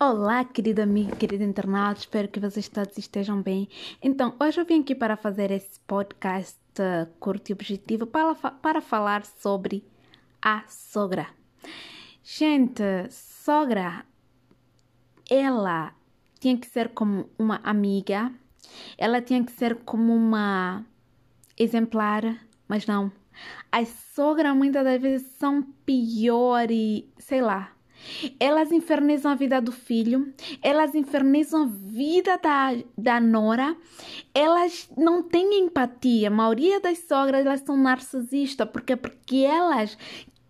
Olá, querida amiga, querido internauta, espero que vocês todos estejam bem. Então, hoje eu vim aqui para fazer esse podcast uh, curto e objetivo para, para falar sobre a sogra. Gente, sogra, ela tinha que ser como uma amiga, ela tinha que ser como uma exemplar, mas não. As sogras muitas das vezes são piores, sei lá elas infernizam a vida do filho, elas infernizam a vida da, da nora, elas não têm empatia. A maioria das sogras elas são narcisistas, porque porque elas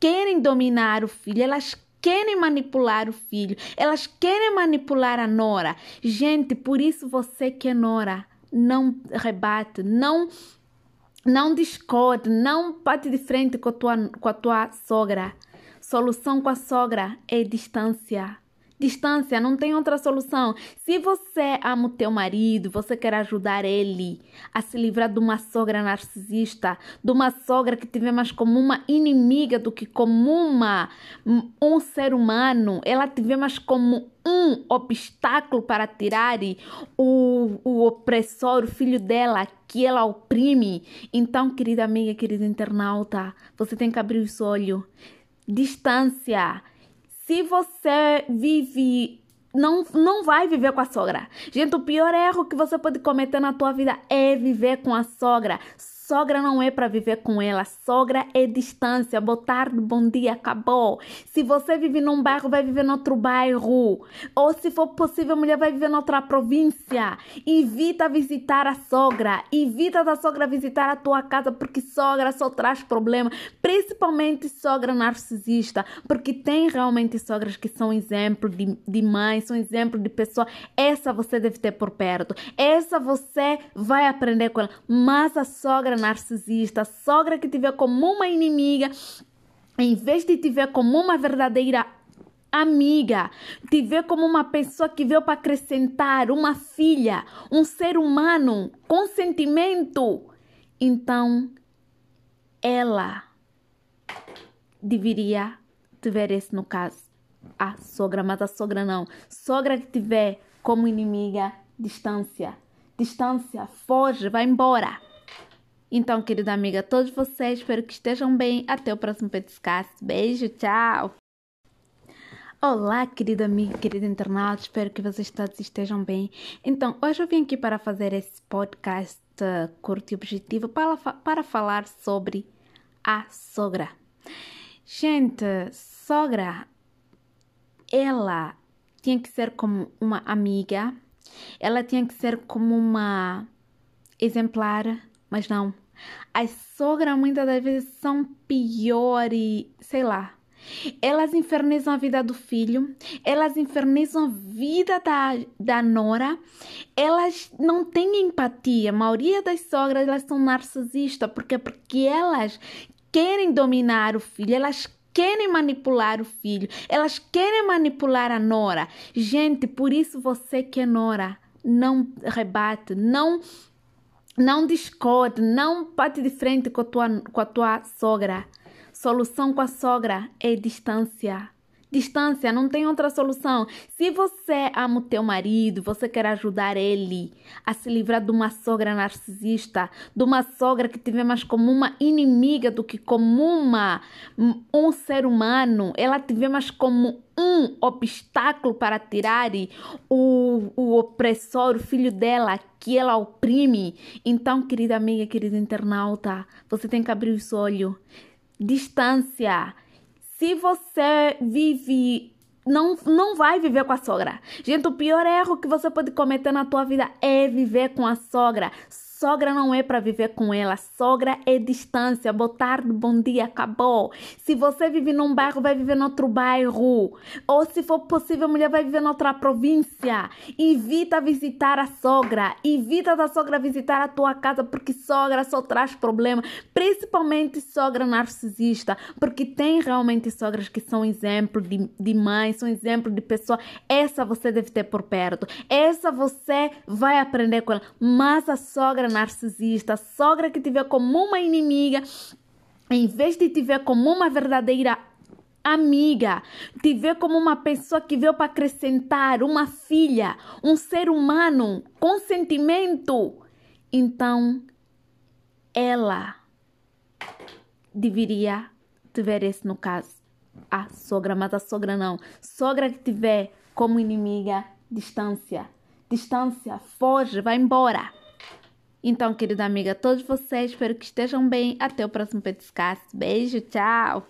querem dominar o filho, elas querem manipular o filho, elas querem manipular a nora. Gente, por isso você que é nora, não rebate, não não discorde, não bate de frente com a tua, com a tua sogra. Solução com a sogra é distância. Distância, não tem outra solução. Se você ama o teu marido, você quer ajudar ele a se livrar de uma sogra narcisista, de uma sogra que vê mais como uma inimiga do que como uma, um ser humano, ela vê mais como um obstáculo para tirar o, o opressor, o filho dela, que ela oprime. Então, querida amiga, querido internauta, você tem que abrir os olhos distância. Se você vive não, não vai viver com a sogra. Gente, o pior erro que você pode cometer na tua vida é viver com a sogra. Sogra não é para viver com ela. Sogra é distância. Boa tarde, bom dia, acabou. Se você vive num bairro, vai viver em outro bairro. Ou se for possível, a mulher vai viver em outra província. Evita visitar a sogra. Evita da sogra visitar a tua casa, porque sogra só traz problema. Principalmente sogra narcisista. Porque tem realmente sogras que são exemplo de, de mãe, são exemplo de pessoa. Essa você deve ter por perto. Essa você vai aprender com ela. Mas a sogra narcisista, sogra que te vê como uma inimiga, em vez de te ver como uma verdadeira amiga, te vê como uma pessoa que veio para acrescentar, uma filha, um ser humano com sentimento. Então, ela deveria te ver esse no caso. A sogra, mas a sogra não. Sogra que vê como inimiga, distância. Distância, foge, vai embora. Então, querida amiga, todos vocês, espero que estejam bem. Até o próximo Petiscast. Beijo, tchau! Olá, querida amiga, querido internauta, espero que vocês todos estejam bem. Então, hoje eu vim aqui para fazer esse podcast uh, curto e objetivo para, para falar sobre a sogra. Gente, sogra, ela tinha que ser como uma amiga, ela tinha que ser como uma exemplar mas não. As sogras muitas das vezes são piores, sei lá. Elas infernizam a vida do filho, elas infernizam a vida da, da nora, elas não têm empatia. A maioria das sogras elas são narcisistas, porque porque elas querem dominar o filho, elas querem manipular o filho, elas querem manipular a nora. Gente, por isso você que é nora, não rebate, não não discorde, não bate de frente com a tua, com a tua sogra. Solução com a sogra é distância. Distância, não tem outra solução. Se você ama o teu marido, você quer ajudar ele a se livrar de uma sogra narcisista, de uma sogra que vê mais como uma inimiga do que como uma, um ser humano, ela vê mais como um obstáculo para tirar o, o opressor, o filho dela, que ela oprime. Então, querida amiga, querido internauta, você tem que abrir os olhos. Distância se você vive não, não vai viver com a sogra. Gente, o pior erro que você pode cometer na tua vida é viver com a sogra. Sogra não é para viver com ela, sogra é distância. Boa tarde, bom dia, acabou. Se você vive num bairro, vai viver em outro bairro. Ou se for possível, a mulher vai viver em outra província. Evita visitar a sogra. Evita da sogra visitar a tua casa, porque sogra só traz problema. Principalmente sogra narcisista, porque tem realmente sogras que são exemplo de, de mãe, são exemplo de pessoa. Essa você deve ter por perto. Essa você vai aprender com ela. Mas a sogra narcisista, sogra que vê como uma inimiga, em vez de te ver como uma verdadeira amiga, te vê como uma pessoa que veio para acrescentar, uma filha, um ser humano com sentimento. Então, ela deveria te ver esse no caso. A sogra, mas a sogra não. Sogra que vê como inimiga, distância. Distância, foge, vai embora. Então, querida amiga, todos vocês, espero que estejam bem. Até o próximo Petiscast. Beijo, tchau!